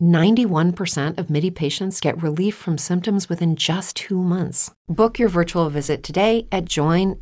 91% of MIDI patients get relief from symptoms within just two months. Book your virtual visit today at joinmidi.com.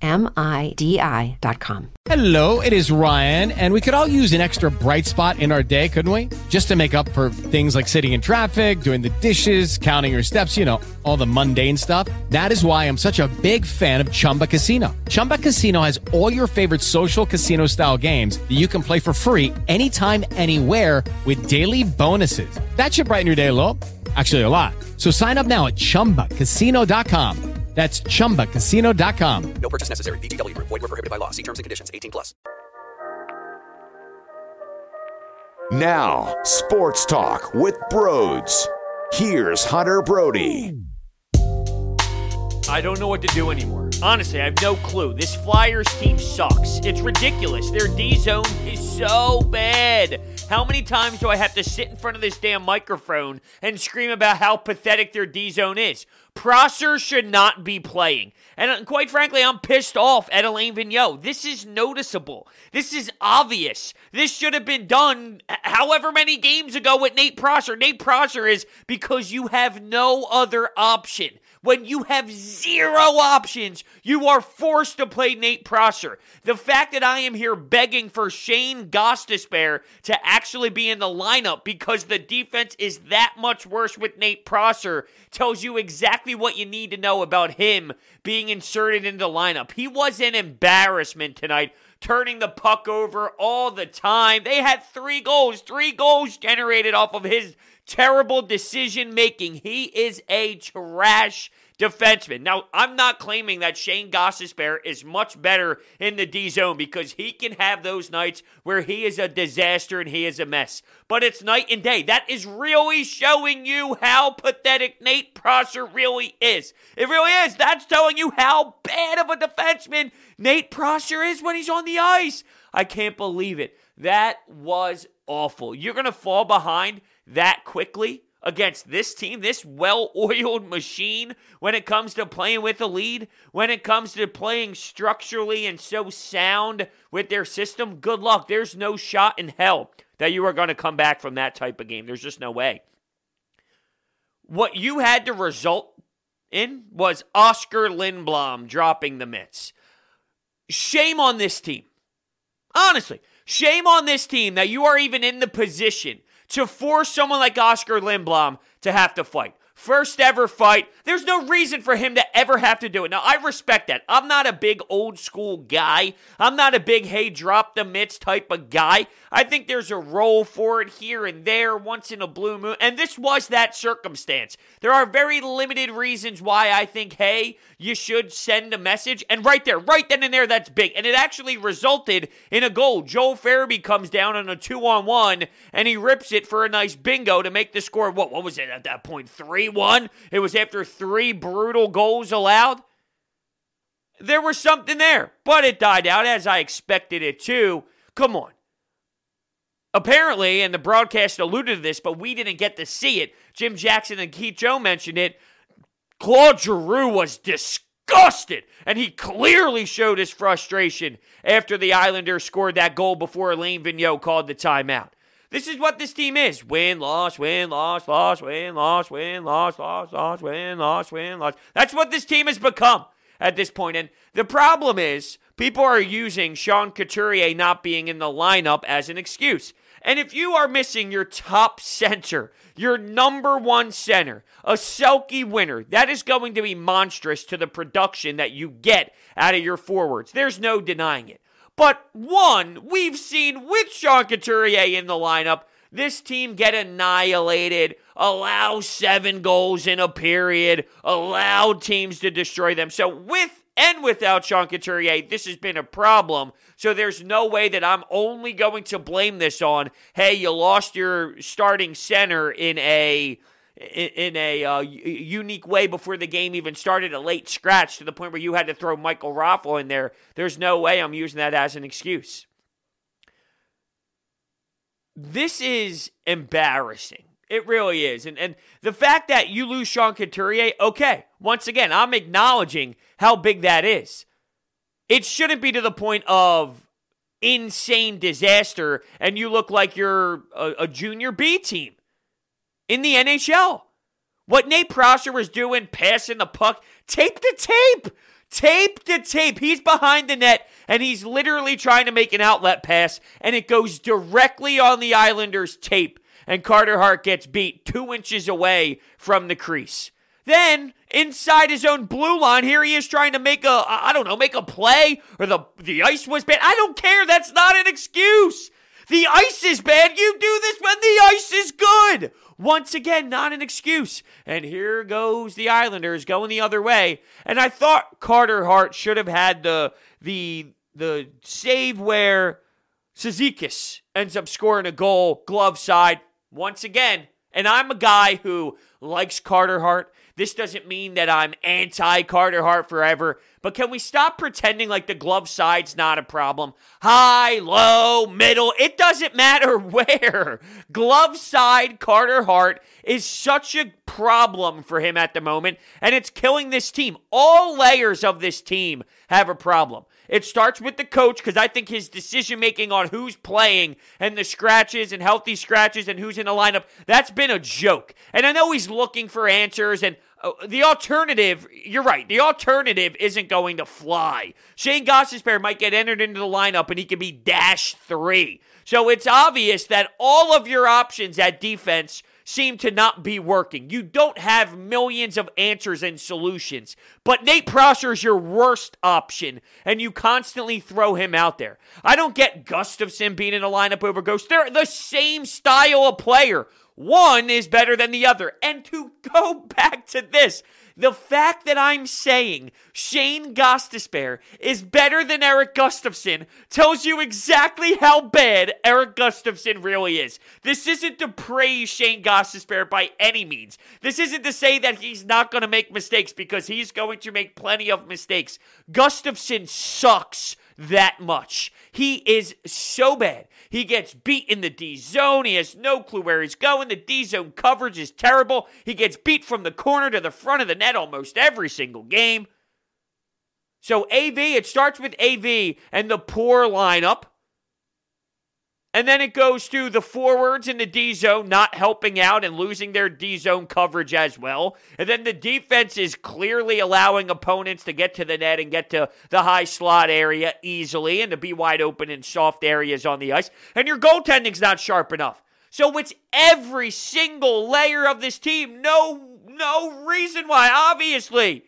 Hello, it is Ryan, and we could all use an extra bright spot in our day, couldn't we? Just to make up for things like sitting in traffic, doing the dishes, counting your steps, you know, all the mundane stuff. That is why I'm such a big fan of Chumba Casino. Chumba Casino has all your favorite social casino style games that you can play for free anytime, anywhere with daily bonuses. That should brighten your day a little. Actually, a lot. So sign up now at chumbacasino.com. That's chumbacasino.com. No purchase necessary. VGW Group. Void were prohibited by law. See terms and conditions. 18 plus. Now, sports talk with Broads. Here's Hunter Brody. I don't know what to do anymore. Honestly, I have no clue. This Flyers team sucks. It's ridiculous. Their D zone is so bad. How many times do I have to sit in front of this damn microphone and scream about how pathetic their D zone is? Prosser should not be playing. And uh, quite frankly, I'm pissed off at Alain Vigneault. This is noticeable. This is obvious. This should have been done however many games ago with Nate Prosser. Nate Prosser is because you have no other option. When you have zero options, you are forced to play Nate Prosser. The fact that I am here begging for Shane Gostisbehere to actually be in the lineup because the defense is that much worse with Nate Prosser tells you exactly what you need to know about him being inserted into the lineup. He was an embarrassment tonight turning the puck over all the time. They had three goals, three goals generated off of his terrible decision making. He is a trash defenseman. Now, I'm not claiming that Shane Gostisbehere is much better in the D zone because he can have those nights where he is a disaster and he is a mess. But it's night and day. That is really showing you how pathetic Nate Prosser really is. It really is. That's telling you how bad of a defenseman Nate Prosser is when he's on the ice. I can't believe it. That was awful. You're going to fall behind that quickly against this team, this well oiled machine, when it comes to playing with the lead, when it comes to playing structurally and so sound with their system, good luck. There's no shot in hell that you are going to come back from that type of game. There's just no way. What you had to result in was Oscar Lindblom dropping the mitts. Shame on this team. Honestly, shame on this team that you are even in the position to force someone like Oscar Lindblom to have to fight. First ever fight. There's no reason for him to ever have to do it. Now, I respect that. I'm not a big old school guy. I'm not a big, hey, drop the mitts type of guy. I think there's a role for it here and there, once in a blue moon. And this was that circumstance. There are very limited reasons why I think, hey, you should send a message. And right there, right then and there, that's big. And it actually resulted in a goal. Joel Farabee comes down on a two on one and he rips it for a nice bingo to make the score. What, what was it at that point? 3 1? It was after three brutal goals allowed. There was something there, but it died out as I expected it to. Come on. Apparently, and the broadcast alluded to this, but we didn't get to see it. Jim Jackson and Keith Jones mentioned it. Claude Giroux was disgusted, and he clearly showed his frustration after the Islanders scored that goal before Alain Vigneault called the timeout. This is what this team is. Win, loss, win, loss, loss, win, loss, win, loss, loss, loss, win, loss, win, loss. That's what this team has become at this point. And the problem is, people are using Sean Couturier not being in the lineup as an excuse. And if you are missing your top center, your number one center, a Selke winner, that is going to be monstrous to the production that you get out of your forwards. There's no denying it. But one, we've seen with Sean Couturier in the lineup, this team get annihilated, allow seven goals in a period, allow teams to destroy them. So with and without Sean Couturier, this has been a problem. So there's no way that I'm only going to blame this on, hey, you lost your starting center in a in, a uh, unique way before the game even started, a late scratch to the point where you had to throw Michael Raffl in there. There's no way I'm using that as an excuse. This is embarrassing. It really is. And and the fact that you lose Sean Couturier, okay, once again, I'm acknowledging how big that is. It shouldn't be to the point of insane disaster and you look like you're a, a junior B team in the NHL. What Nate Prosser was doing, passing the puck, tape the tape. Tape the tape. He's behind the net and he's literally trying to make an outlet pass and it goes directly on the Islanders' tape and Carter Hart gets beat two inches away from the crease. Then inside his own blue line, here he is trying to make a I don't know, make a play or the the ice was bad. I don't care. That's not an excuse. The ice is bad. You do this when the ice is good. Once again, not an excuse. And here goes the Islanders going the other way. And I thought Carter Hart should have had the the the save where Cizikas ends up scoring a goal, glove side. Once again, and I'm a guy who likes Carter Hart. This doesn't mean that I'm anti Carter Hart forever, but can we stop pretending like the glove side's not a problem? High, low, middle, it doesn't matter where. Glove side Carter Hart is such a problem for him at the moment, and it's killing this team. All layers of this team have a problem. It starts with the coach because I think his decision making on who's playing and the scratches and healthy scratches and who's in the lineup, that's been a joke. And I know he's looking for answers and uh, the alternative, you're right, the alternative isn't going to fly. Shane Gostisbehere might get entered into the lineup and he could be dash three. So it's obvious that all of your options at defense seem to not be working. You don't have millions of answers and solutions. But Nate Prosser is your worst option, and you constantly throw him out there. I don't get Gustafsson being in a lineup over Ghost. They're the same style of player. One is better than the other. And to go back to this, the fact that I'm saying Shane Gostisbehere is better than Erik Gustafsson tells you exactly how bad Erik Gustafsson really is. This isn't to praise Shane Gostisbehere by any means. This isn't to say that he's not going to make mistakes because he's going to make plenty of mistakes. Gustafsson sucks that much. He is so bad. He gets beat in the D zone. He has no clue where he's going. The D zone coverage is terrible. He gets beat from the corner to the front of the net almost every single game. So, AV, it starts with AV and the poor lineup. And then it goes to the forwards in the D zone not helping out and losing their D zone coverage as well. And then the defense is clearly allowing opponents to get to the net and get to the high slot area easily and to be wide open in soft areas on the ice. And your goaltending's not sharp enough. So it's every single layer of this team. No, no reason why, obviously.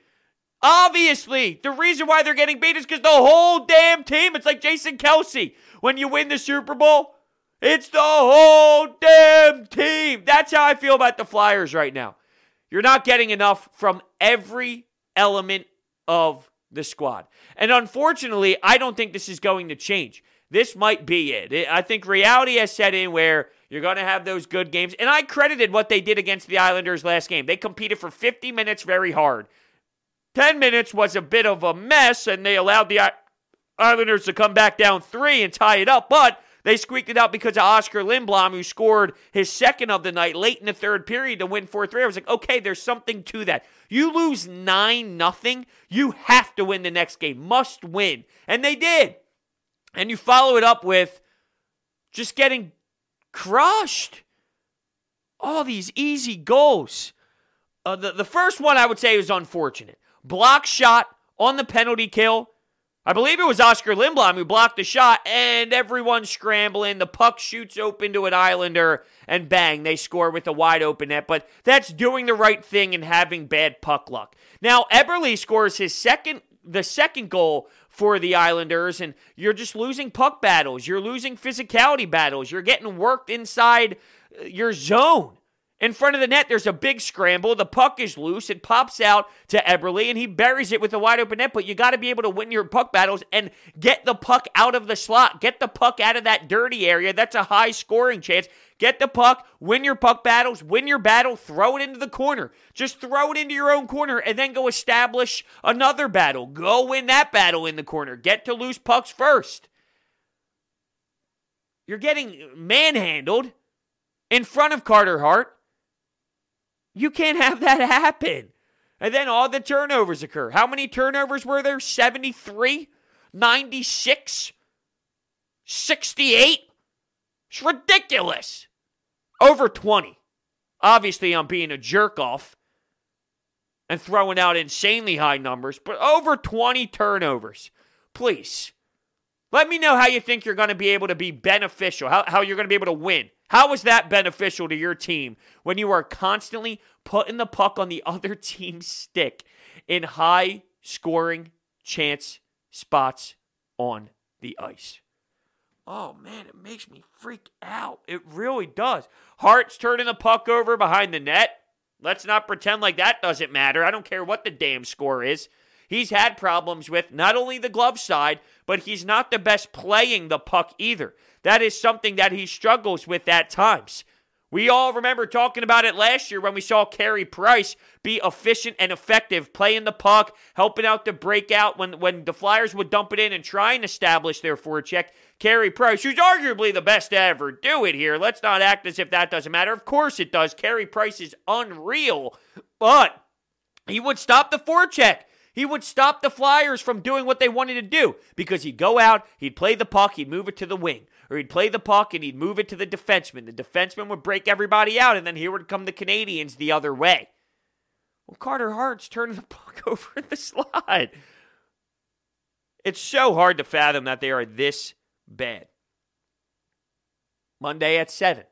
Obviously, the reason why they're getting beat is because the whole damn team, it's like Jason Kelce. When you win the Super Bowl, it's the whole damn team. That's how I feel about the Flyers right now. You're not getting enough from every element of the squad. And unfortunately, I don't think this is going to change. This might be it. I think reality has set in where you're going to have those good games. And I credited what they did against the Islanders last game. They competed for 50 minutes very hard. 10 minutes was a bit of a mess, and they allowed the Islanders to come back down three and tie it up. But they squeaked it out because of Oscar Lindblom, who scored his second of the night late in the third period to win 4 3. I was like, okay, there's something to that. You lose 9 nothing, you have to win the next game. Must win. And they did. And you follow it up with just getting crushed. All these easy goals. Uh, the, the first one I would say was unfortunate. Block shot on the penalty kill. I believe it was Oscar Lindblom who blocked the shot, and everyone's scrambling. The puck shoots open to an Islander, and bang, they score with a wide open net. But that's doing the right thing and having bad puck luck. Now, Eberle scores his second, the second goal for the Islanders, and you're just losing puck battles. You're losing physicality battles. You're getting worked inside uh, your zone. In front of the net, there's a big scramble. The puck is loose. It pops out to Eberle, and he buries it with a wide open net. But you got to be able to win your puck battles and get the puck out of the slot. Get the puck out of that dirty area. That's a high scoring chance. Get the puck, win your puck battles, win your battle, throw it into the corner. Just throw it into your own corner and then go establish another battle. Go win that battle in the corner. Get to loose pucks first. You're getting manhandled in front of Carter Hart. You can't have that happen. And then all the turnovers occur. How many turnovers were there? 73? 96? 68? It's ridiculous. Over 20. Obviously, I'm being a jerk off and throwing out insanely high numbers, but over 20 turnovers. Please. Let me know how you think you're going to be able to be beneficial, how, how you're going to be able to win. How is that beneficial to your team when you are constantly putting the puck on the other team's stick in high scoring chance spots on the ice? Oh man, it makes me freak out. It really does. Hart's turning the puck over behind the net. Let's not pretend like that doesn't matter. I don't care what the damn score is. He's had problems with not only the glove side, but he's not the best playing the puck either. That is something that he struggles with at times. We all remember talking about it last year when we saw Carey Price be efficient and effective, playing the puck, helping out the breakout when, when the Flyers would dump it in and try and establish their forecheck. Carey Price, who's arguably the best to ever do it here. Let's not act as if that doesn't matter. Of course it does. Carey Price is unreal, but he would stop the forecheck. He would stop the Flyers from doing what they wanted to do because he'd go out, he'd play the puck, he'd move it to the wing or he'd play the puck and he'd move it to the defenseman. The defenseman would break everybody out, and then here would come the Canadiens the other way. Well, Carter Hart's turning the puck over in the slot. It's so hard to fathom that they are this bad. Monday at 7,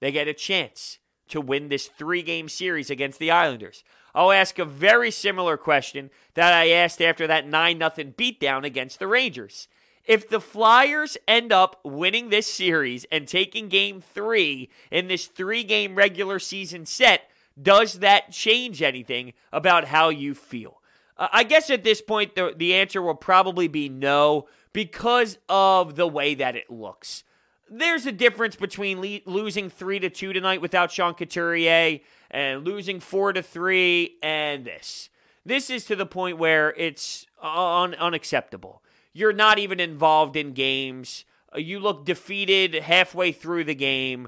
they get a chance to win this three game series against the Islanders. I'll ask a very similar question that I asked after that 9 0 beatdown against the Rangers. If the Flyers end up winning this series and taking game three in this three game regular season set, does that change anything about how you feel? Uh, I guess at this point, the, the answer will probably be no because of the way that it looks. There's a difference between le- losing three to two tonight without Sean Couturier and losing four to three and this. This is to the point where it's un- unacceptable. You're not even involved in games. Uh, you look defeated halfway through the game.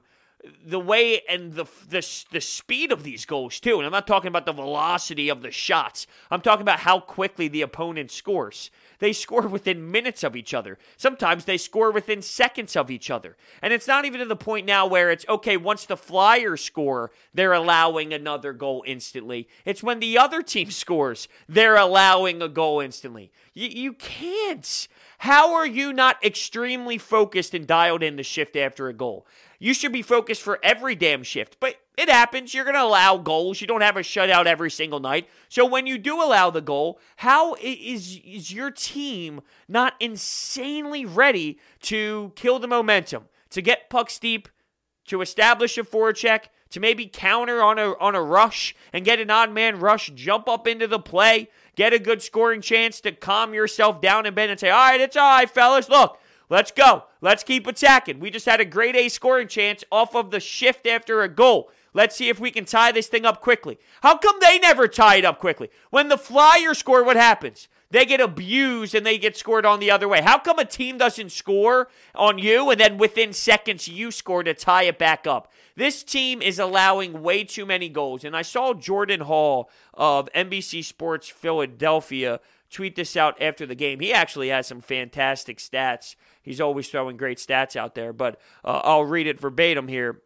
The way and the, the the speed of these goals too, and I'm not talking about the velocity of the shots. I'm talking about how quickly the opponent scores. They score within minutes of each other. Sometimes they score within seconds of each other. And it's not even to the point now where it's okay, once the Flyers score, they're allowing another goal instantly. It's when the other team scores, they're allowing a goal instantly. You, you can't. How are you not extremely focused and dialed in to shift after a goal? You should be focused for every damn shift, but it happens. You're going to allow goals. You don't have a shutout every single night. So when you do allow the goal, how is is your team not insanely ready to kill the momentum, to get pucks deep, to establish a forecheck, to maybe counter on a on a rush and get an odd man rush, jump up into the play, get a good scoring chance to calm yourself down in bed and say, "All right, it's all right, fellas. Look, Let's go. Let's keep attacking. We just had a great A scoring chance off of the shift after a goal. Let's see if we can tie this thing up quickly. How come they never tie it up quickly? When the Flyers score, what happens? They get abused and they get scored on the other way. How come a team doesn't score on you and then within seconds you score to tie it back up? This team is allowing way too many goals. And I saw Jordan Hall of NBC Sports Philadelphia tweet this out after the game. He actually has some fantastic stats. He's always throwing great stats out there, but uh, I'll read it verbatim here.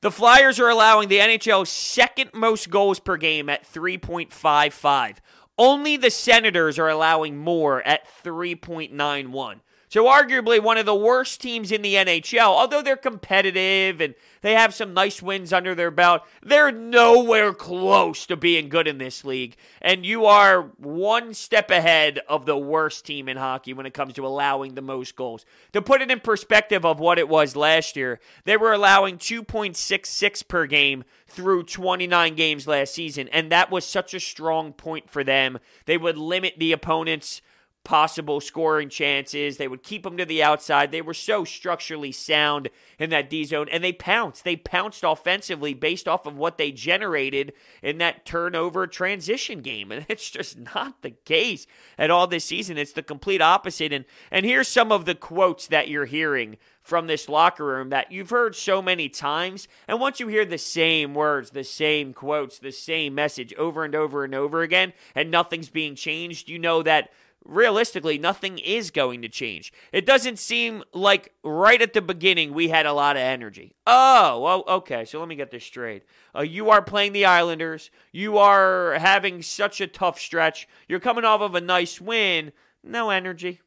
The Flyers are allowing the NHL's second most goals per game at 3.55. Only the Senators are allowing more at 3.91. So, arguably one of the worst teams in the NHL, although they're competitive and they have some nice wins under their belt, they're nowhere close to being good in this league. And you are one step ahead of the worst team in hockey when it comes to allowing the most goals. To put it in perspective of what it was last year, they were allowing 2.66 per game through 29 games last season. And that was such a strong point for them. They would limit the opponent's possible scoring chances. They would keep them to the outside. They were so structurally sound in that D zone, and they pounced. They pounced offensively based off of what they generated in that turnover transition game, and it's just not the case at all this season. It's the complete opposite. And and here's some of the quotes that you're hearing from this locker room that you've heard so many times. And once you hear the same words, the same quotes, the same message over and over and over again, and nothing's being changed, you know that realistically, nothing is going to change. It doesn't seem like right at the beginning we had a lot of energy. Oh, well, okay. So let me get this straight. Uh, you are playing the Islanders. You are having such a tough stretch. You're coming off of a nice win. No energy.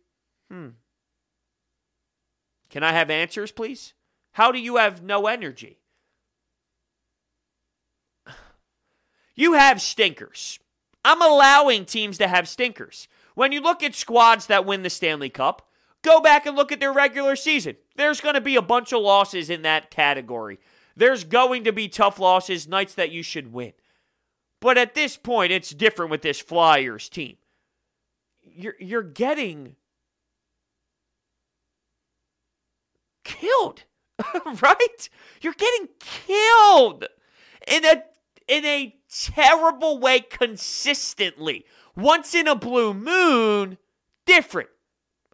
Hmm. Can I have answers, please? How do you have no energy? You have stinkers. I'm allowing teams to have stinkers. When you look at squads that win the Stanley Cup, go back and look at their regular season. There's going to be a bunch of losses in that category. There's going to be tough losses, nights that you should win. But at this point, it's different with this Flyers team. You're, you're getting killed, right? You're getting killed in a in a terrible way consistently. Once in a blue moon, different.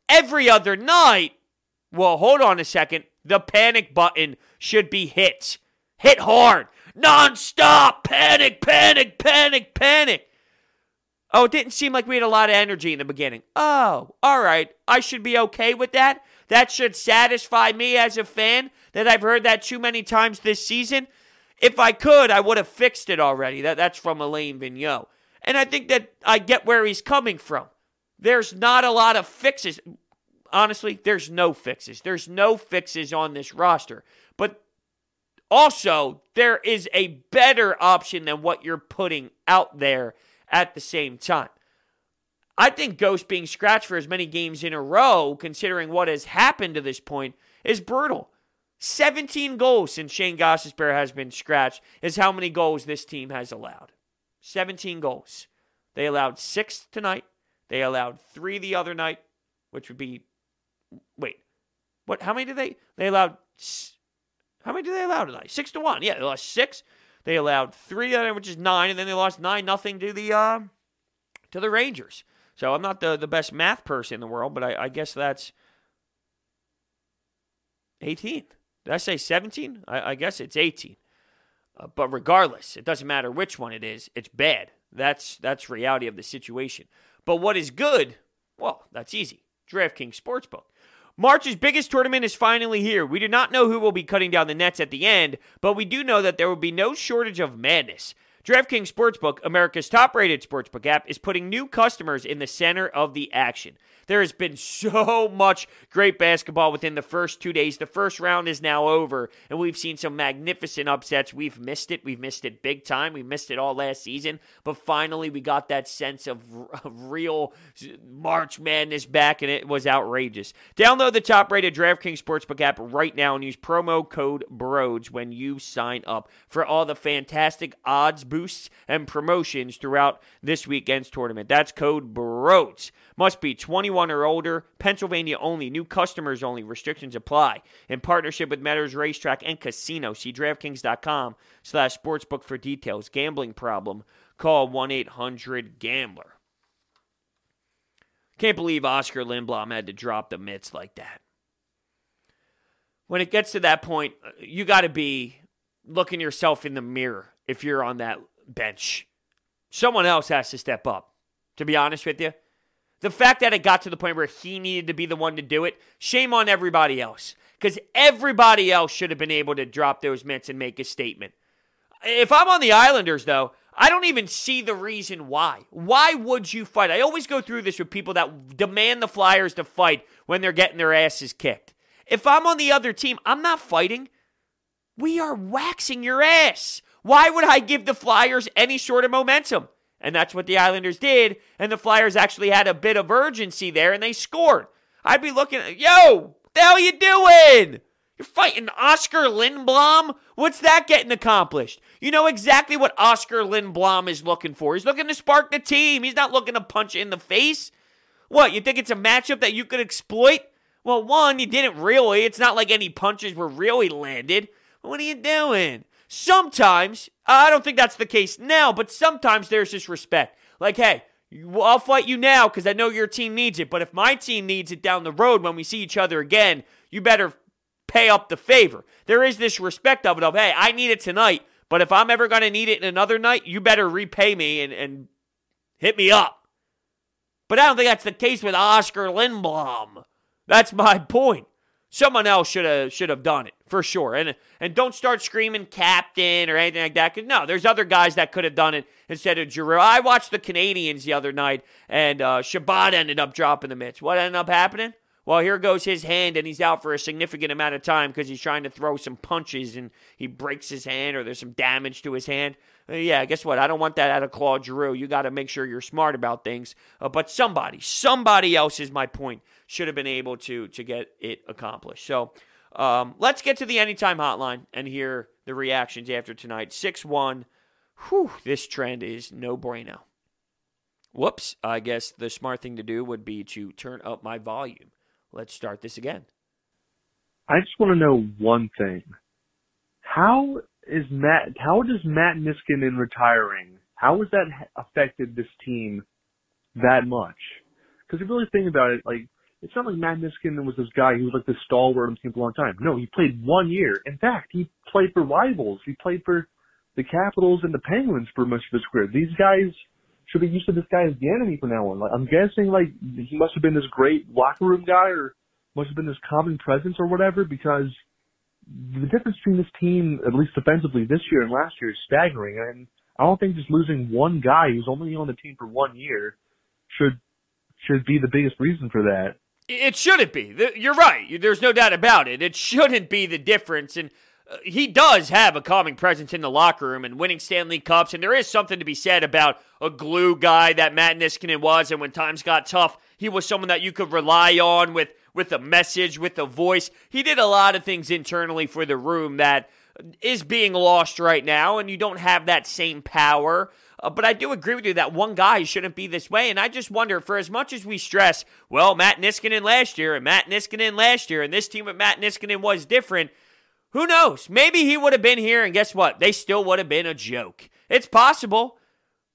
Every other night, well, hold on a second. The panic button should be hit. Hit hard. Non-stop. Panic, panic, panic, panic. Oh, it didn't seem like we had a lot of energy in the beginning. Oh, all right. I should be okay with that. That should satisfy me as a fan that I've heard that too many times this season. If I could, I would have fixed it already. That, that's from Alain Vigneault. And I think that I get where he's coming from. There's not a lot of fixes. Honestly, there's no fixes. There's no fixes on this roster. But also, there is a better option than what you're putting out there at the same time. I think Ghost being scratched for as many games in a row, considering what has happened to this point, is brutal. 17 goals since Shane Gostisbehere has been scratched is how many goals this team has allowed. 17 goals. They allowed six tonight. They allowed three the other night, which would be wait, what? How many did they? They allowed. How many did they allow tonight? Six to one. Yeah, they lost six. They allowed three, which is nine, and then they lost nine nothing to the uh, to the Rangers. So I'm not the the best math person in the world, but I, I guess that's 18. Did I say 17? I, I guess it's 18. Uh, but regardless, it doesn't matter which one it is. It's bad. That's that's reality of the situation. But what is good? Well, that's easy. DraftKings Sportsbook. March's biggest tournament is finally here. We do not know who will be cutting down the nets at the end, but we do know that there will be no shortage of madness. DraftKings Sportsbook, America's top rated sportsbook app, is putting new customers in the center of the action. There has been so much great basketball within the first two days. The first round is now over, and we've seen some magnificent upsets. We've missed it. We've missed it big time. We missed it all last season, but finally we got that sense of, real March madness back, and it was outrageous. Download the top rated DraftKings Sportsbook app right now and use promo code BROADS when you sign up for all the fantastic odds boosts and promotions throughout this weekend's tournament. That's code BROADS. Must be 21 or older. Pennsylvania only. New customers only. Restrictions apply. In partnership with Meadows Racetrack and Casino. See DraftKings.com slash sportsbook for details. Gambling problem? Call 1-800-GAMBLER. Can't believe Oscar Lindblom had to drop the mitts like that. When it gets to that point, uh, you got to be looking yourself in the mirror if you're on that bench. Someone else has to step up, to be honest with you. The fact that it got to the point where he needed to be the one to do it, shame on everybody else. Because everybody else should have been able to drop those mitts and make a statement. If I'm on the Islanders, though, I don't even see the reason why. Why would you fight? I always go through this with people that demand the Flyers to fight when they're getting their asses kicked. If I'm on the other team, I'm not fighting. We are waxing your ass. Why would I give the Flyers any sort of momentum? And that's what the Islanders did. And the Flyers actually had a bit of urgency there and they scored. I'd be looking at, yo, what the hell you doing? You're fighting Oscar Lindblom? What's that getting accomplished? You know exactly what Oscar Lindblom is looking for. He's looking to spark the team. He's not looking to punch in the face. What, you think it's a matchup that you could exploit? Well, one, you didn't really. It's not like any punches were really landed. What are you doing? Sometimes, I don't think that's the case now, but sometimes there's this respect. Like, hey, I'll fight you now because I know your team needs it. But if my team needs it down the road when we see each other again, you better pay up the favor. There is this respect of it of, hey, I need it tonight, but if I'm ever going to need it in another night, you better repay me and, and hit me up. But I don't think that's the case with Oscar Lindblom. That's my point. Someone else should have should have done it for sure. And and don't start screaming captain or anything like that. Cause no, there's other guys that could have done it instead of Giroux. I watched the Canadiens the other night, and uh, Chabot ended up dropping the mitts. What ended up happening? Well, here goes his hand, and he's out for a significant amount of time because he's trying to throw some punches, and he breaks his hand, or there's some damage to his hand. Uh, yeah, guess what? I don't want that out of Claude Giroux. You got to make sure you're smart about things. Uh, but somebody, somebody else is my point should have been able to to get it accomplished. So um, let's get to the anytime hotline and hear the reactions after tonight. Six one. Whew, this trend is no bueno. Whoops. I guess the smart thing to do would be to turn up my volume. Let's start this again. I just want to know one thing. How is Matt? How does Matt Niskanen in retiring? How has that affected this team that much? Because if you really think about it, like it's not like Matt Niskanen was this guy who was like the stalwart on the team for a long time. No, he played one year. In fact, he played for rivals. He played for the Capitals and the Penguins for most of his career. These guys should be used to this guy as the enemy from now on. Like, I'm guessing like he must have been this great locker room guy or must have been this common presence or whatever because the difference between this team, at least defensively this year and last year, is staggering. And I don't think just losing one guy who's only on the team for one year should should be the biggest reason for that. It shouldn't be. You're right. There's no doubt about it. It shouldn't be the difference. And he does have a calming presence in the locker room and winning Stanley Cups. And there is something to be said about a glue guy that Matt Niskanen was. And when times got tough, he was someone that you could rely on with, with a message, with a voice. He did a lot of things internally for the room that is being lost right now. And you don't have that same power. Uh, but I do agree with you that one guy shouldn't be this way. And I just wonder, for as much as we stress, well, Matt Niskanen last year and Matt Niskanen last year, and this team with Matt Niskanen was different. Who knows? Maybe he would have been here, and guess what? They still would have been a joke. It's possible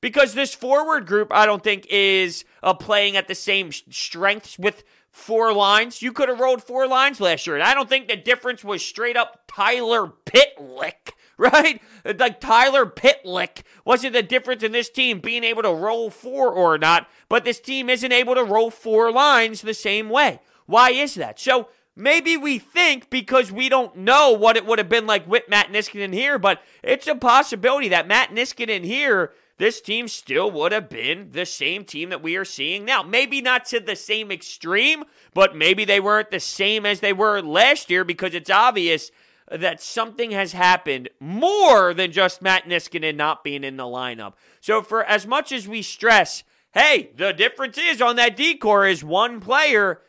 because this forward group, I don't think, is uh, playing at the same strengths with four lines. You could have rolled four lines last year, and I don't think the difference was straight up Tyler Pitlick right? Like Tyler Pitlick wasn't the difference in this team being able to roll four or not, but this team isn't able to roll four lines the same way. Why is that? So maybe we think because we don't know what it would have been like with Matt Niskanen here, but it's a possibility that Matt Niskanen here this team still would have been the same team that we are seeing now. Maybe not to the same extreme, but maybe they weren't the same as they were last year because it's obvious that something has happened more than just Matt Niskanen not being in the lineup. So, for as much as we stress, hey, the difference is on that D corps is one player.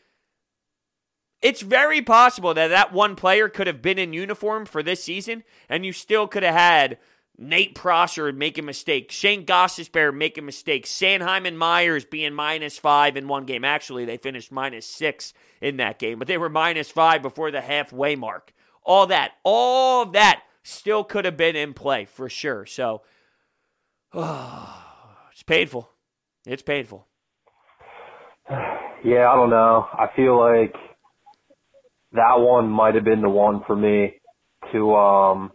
It's very possible that that one player could have been in uniform for this season, and you still could have had Nate Prosser make a mistake, Shane Gostisbehere make a mistake, Sanheim and Myers being minus five in one game. Actually, they finished minus six in that game, but they were minus five before the halfway mark all that, all of that still could have been in play for sure. So oh, it's painful. It's painful. Yeah, I don't know. I feel like that one might have been the one for me to um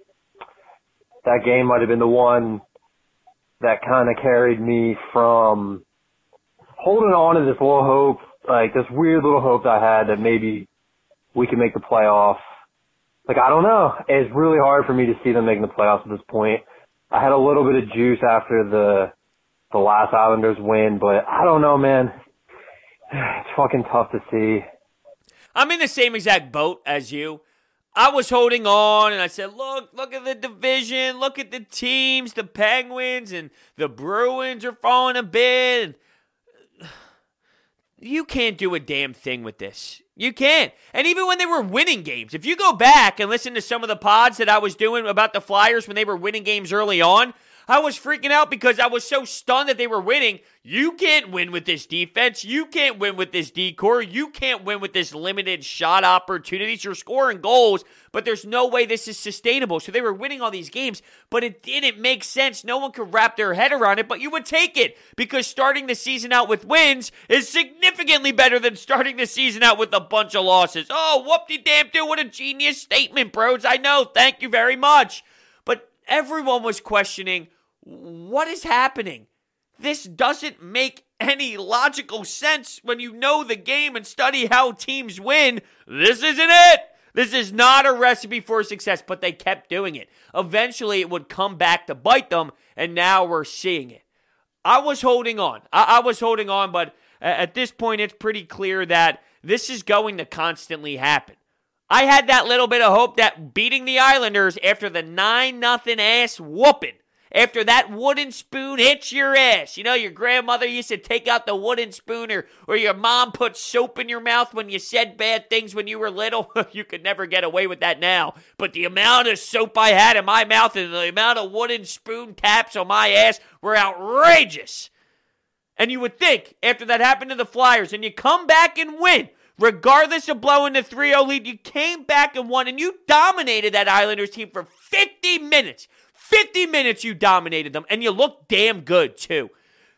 that game might have been the one that kind of carried me from holding on to this little hope, like this weird little hope I had that maybe we could make the playoffs like I don't know. It's really hard for me to see them making the playoffs at this point. I had a little bit of juice after the the last Islanders win, but I don't know, man. It's fucking tough to see. I'm in the same exact boat as you. I was holding on and I said, look, look at the division, look at the teams, the Penguins and the Bruins are falling a bit. You can't do a damn thing with this. You can't. And even when they were winning games, if you go back and listen to some of the pods that I was doing about the Flyers when they were winning games early on, I was freaking out because I was so stunned that they were winning. You can't win with this defense. You can't win with this D corps. You can't win with this limited shot opportunities. You're scoring goals, but there's no way this is sustainable. So they were winning all these games, but it didn't make sense. No one could wrap their head around it, but you would take it because starting the season out with wins is significantly better than starting the season out with a bunch of losses. Oh, whoop de damn do. What a genius statement, bros. I know. Thank you very much. Everyone was questioning what is happening? This doesn't make any logical sense when you know the game and study how teams win. This isn't it. This is not a recipe for success, but they kept doing it. Eventually, it would come back to bite them, and now we're seeing it. I was holding on. I, I was holding on, but at this point, it's pretty clear that this is going to constantly happen. I had that little bit of hope that beating the Islanders after the 9 nothing ass whooping after that wooden spoon hits your ass. You know, your grandmother used to take out the wooden spoon, or, or your mom put soap in your mouth when you said bad things when you were little. you could never get away with that now. But the amount of soap I had in my mouth and the amount of wooden spoon taps on my ass were outrageous. And you would think after that happened to the Flyers and you come back and win, regardless of blowing the 3 0 lead, you came back and won and you dominated that Islanders team for 50 minutes. 50 minutes you dominated them, and you looked damn good too.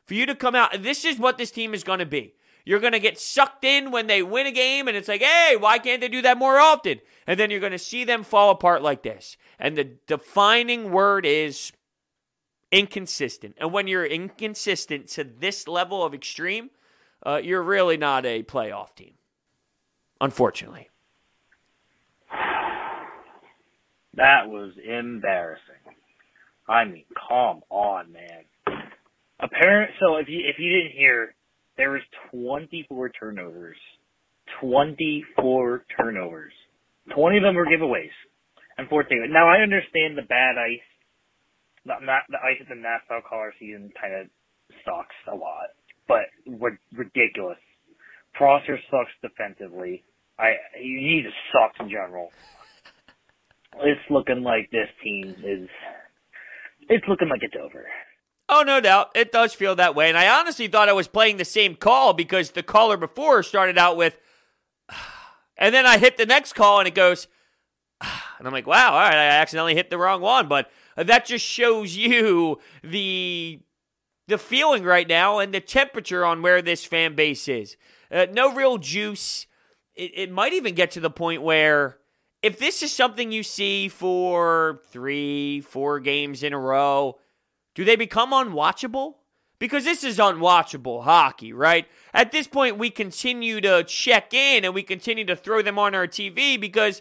For you to come out, this is what this team is going to be. You're going to get sucked in when they win a game, and it's like, hey, why can't they do that more often? And then you're going to see them fall apart like this. And the defining word is inconsistent. And when you're inconsistent to this level of extreme, uh, you're really not a playoff team, unfortunately. That was embarrassing. I mean, come on, man. Apparent. So if you if you didn't hear, there was 24 turnovers. 24 turnovers. 20 of them were giveaways. And 14. Now I understand the bad ice. Not, not the ice at the Nassau Coliseum kind of sucks a lot, but ridiculous. Prosser sucks defensively. I he just sucks in general. It's looking like this team is it's looking like it's over. Oh, no doubt. It does feel that way. And I honestly thought I was playing the same call because the caller before started out with, and then I hit the next call and it goes, and I'm like, wow, all right, I accidentally hit the wrong one. But that just shows you the the feeling right now and the temperature on where this fan base is. Uh, no real juice. It, it might even get to the point where if this is something you see for three, four games in a row, do they become unwatchable? Because this is unwatchable hockey, right? At this point, we continue to check in and we continue to throw them on our TV because,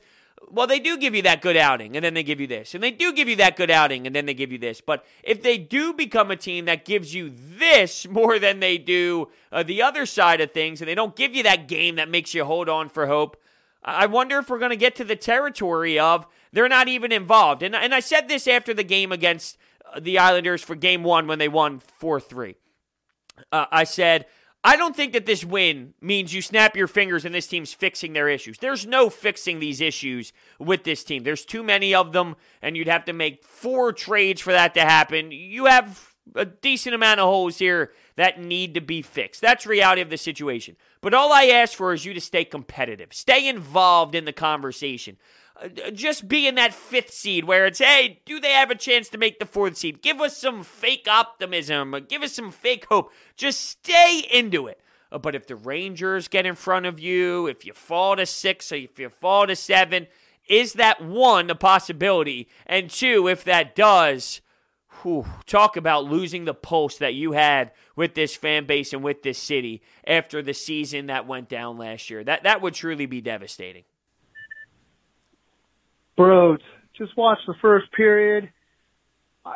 well, they do give you that good outing and then they give you this. And they do give you that good outing and then they give you this. But if they do become a team that gives you this more than they do uh, the other side of things and they don't give you that game that makes you hold on for hope, I wonder if we're going to get to the territory of they're not even involved. And, and I said this after the game against uh, the Islanders for game one when they won 4 3. Uh, I said, I don't think that this win means you snap your fingers and this team's fixing their issues. There's no fixing these issues with this team. There's too many of them, and you'd have to make four trades for that to happen. You have a decent amount of holes here that need to be fixed. That's reality of the situation. But all I ask for is you to stay competitive, stay involved in the conversation. Just be in that fifth seed where it's, hey, do they have a chance to make the fourth seed? Give us some fake optimism, give us some fake hope. Just stay into it. Uh, but if the Rangers get in front of you, if you fall to six or if you fall to seven, is that one a possibility? And two, if that does, whew, talk about losing the pulse that you had with this fan base and with this city after the season that went down last year. That that would truly be devastating. Bros, just watch the first period.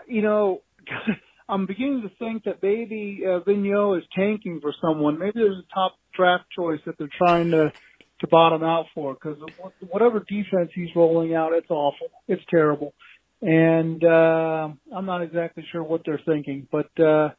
you know, I'm beginning to think that maybe uh, Vigneault is tanking for someone. Maybe there's a top draft choice that they're trying to to bottom out for because whatever defense he's rolling out, it's awful. It's terrible, and uh, I'm not exactly sure what they're thinking. But uh,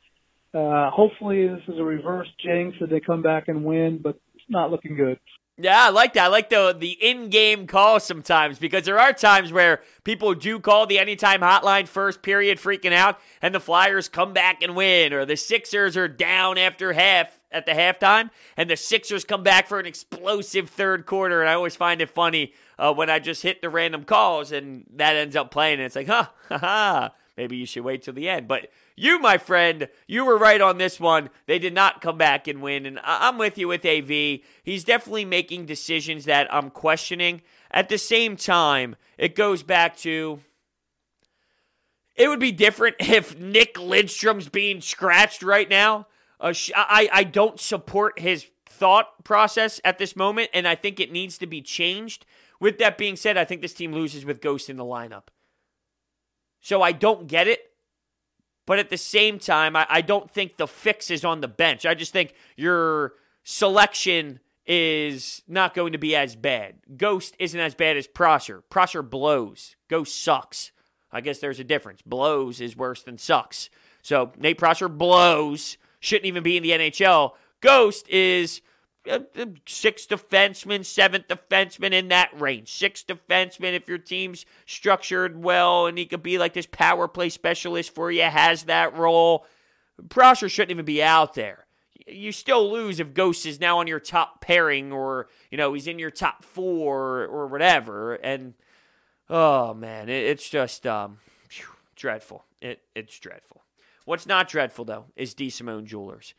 uh, hopefully, this is a reverse jinx that they come back and win. But it's not looking good. Yeah, I like that. I like the the in-game call sometimes because there are times where people do call the anytime hotline first period freaking out and the Flyers come back and win or the Sixers are down after half at the halftime and the Sixers come back for an explosive third quarter and I always find it funny uh, when I just hit the random calls and that ends up playing and it's like, "Huh, haha, maybe you should wait till the end." But you, my friend, you were right on this one. They did not come back and win. And I'm with you with AV. He's definitely making decisions that I'm questioning. At the same time, it goes back to it would be different if Nick Lindstrom's being scratched right now. Uh, I, I don't support his thought process at this moment, and I think it needs to be changed. With that being said, I think this team loses with Ghost in the lineup. So I don't get it. But at the same time, I, I don't think the fix is on the bench. I just think your selection is not going to be as bad. Ghost isn't as bad as Prosser. Prosser blows. Ghost sucks. I guess there's a difference. Blows is worse than sucks. So Nate Prosser blows. Shouldn't even be in the NHL. Ghost is sixth defenseman, seventh defenseman in that range. Sixth defenseman if your team's structured well and he could be like this power play specialist for you, has that role. Prosser shouldn't even be out there. You still lose if Ghost is now on your top pairing or, you know, he's in your top four or whatever. And, oh, man, it's just um, dreadful. It, it's dreadful. What's not dreadful, though, is DeSimone Jewelers.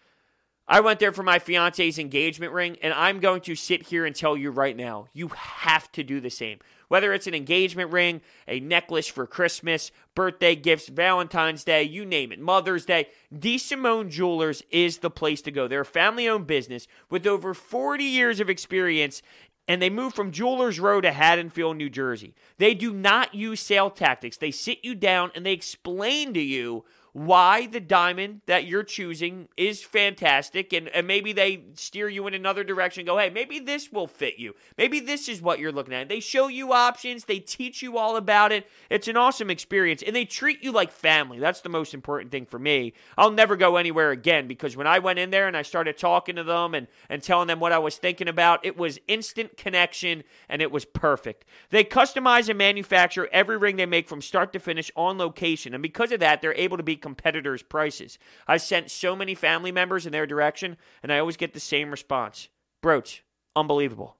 I went there for my fiance's engagement ring, and I'm going to sit here and tell you right now, you have to do the same. Whether it's an engagement ring, a necklace for Christmas, birthday gifts, Valentine's Day, you name it, Mother's Day, DeSimone Jewelers is the place to go. They're a family owned business with over 40 years of experience and they moved from Jewelers Row to Haddonfield, New Jersey. They do not use sale tactics. They sit you down and they explain to you why the diamond that you're choosing is fantastic and, and maybe they steer you in another direction go hey maybe this will fit you. Maybe this is what you're looking at. They show you options. They teach you all about it. It's an awesome experience and they treat you like family. That's the most important thing for me. I'll never go anywhere again because when i went in there and i started talking to them and, and telling them what i was thinking about it was instant connection and it was perfect. They customize and manufacture every ring they make from start to finish on location and because of that they're able to be competitors' prices. I sent so many family members in their direction, and I always get the same response Broach, unbelievable.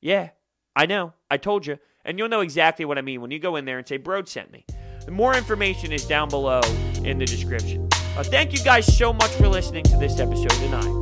Yeah, I know. I told you. And you'll know exactly what I mean when you go in there and say, Broach sent me. More information is down below in the description. Uh, thank you guys so much for listening to this episode, I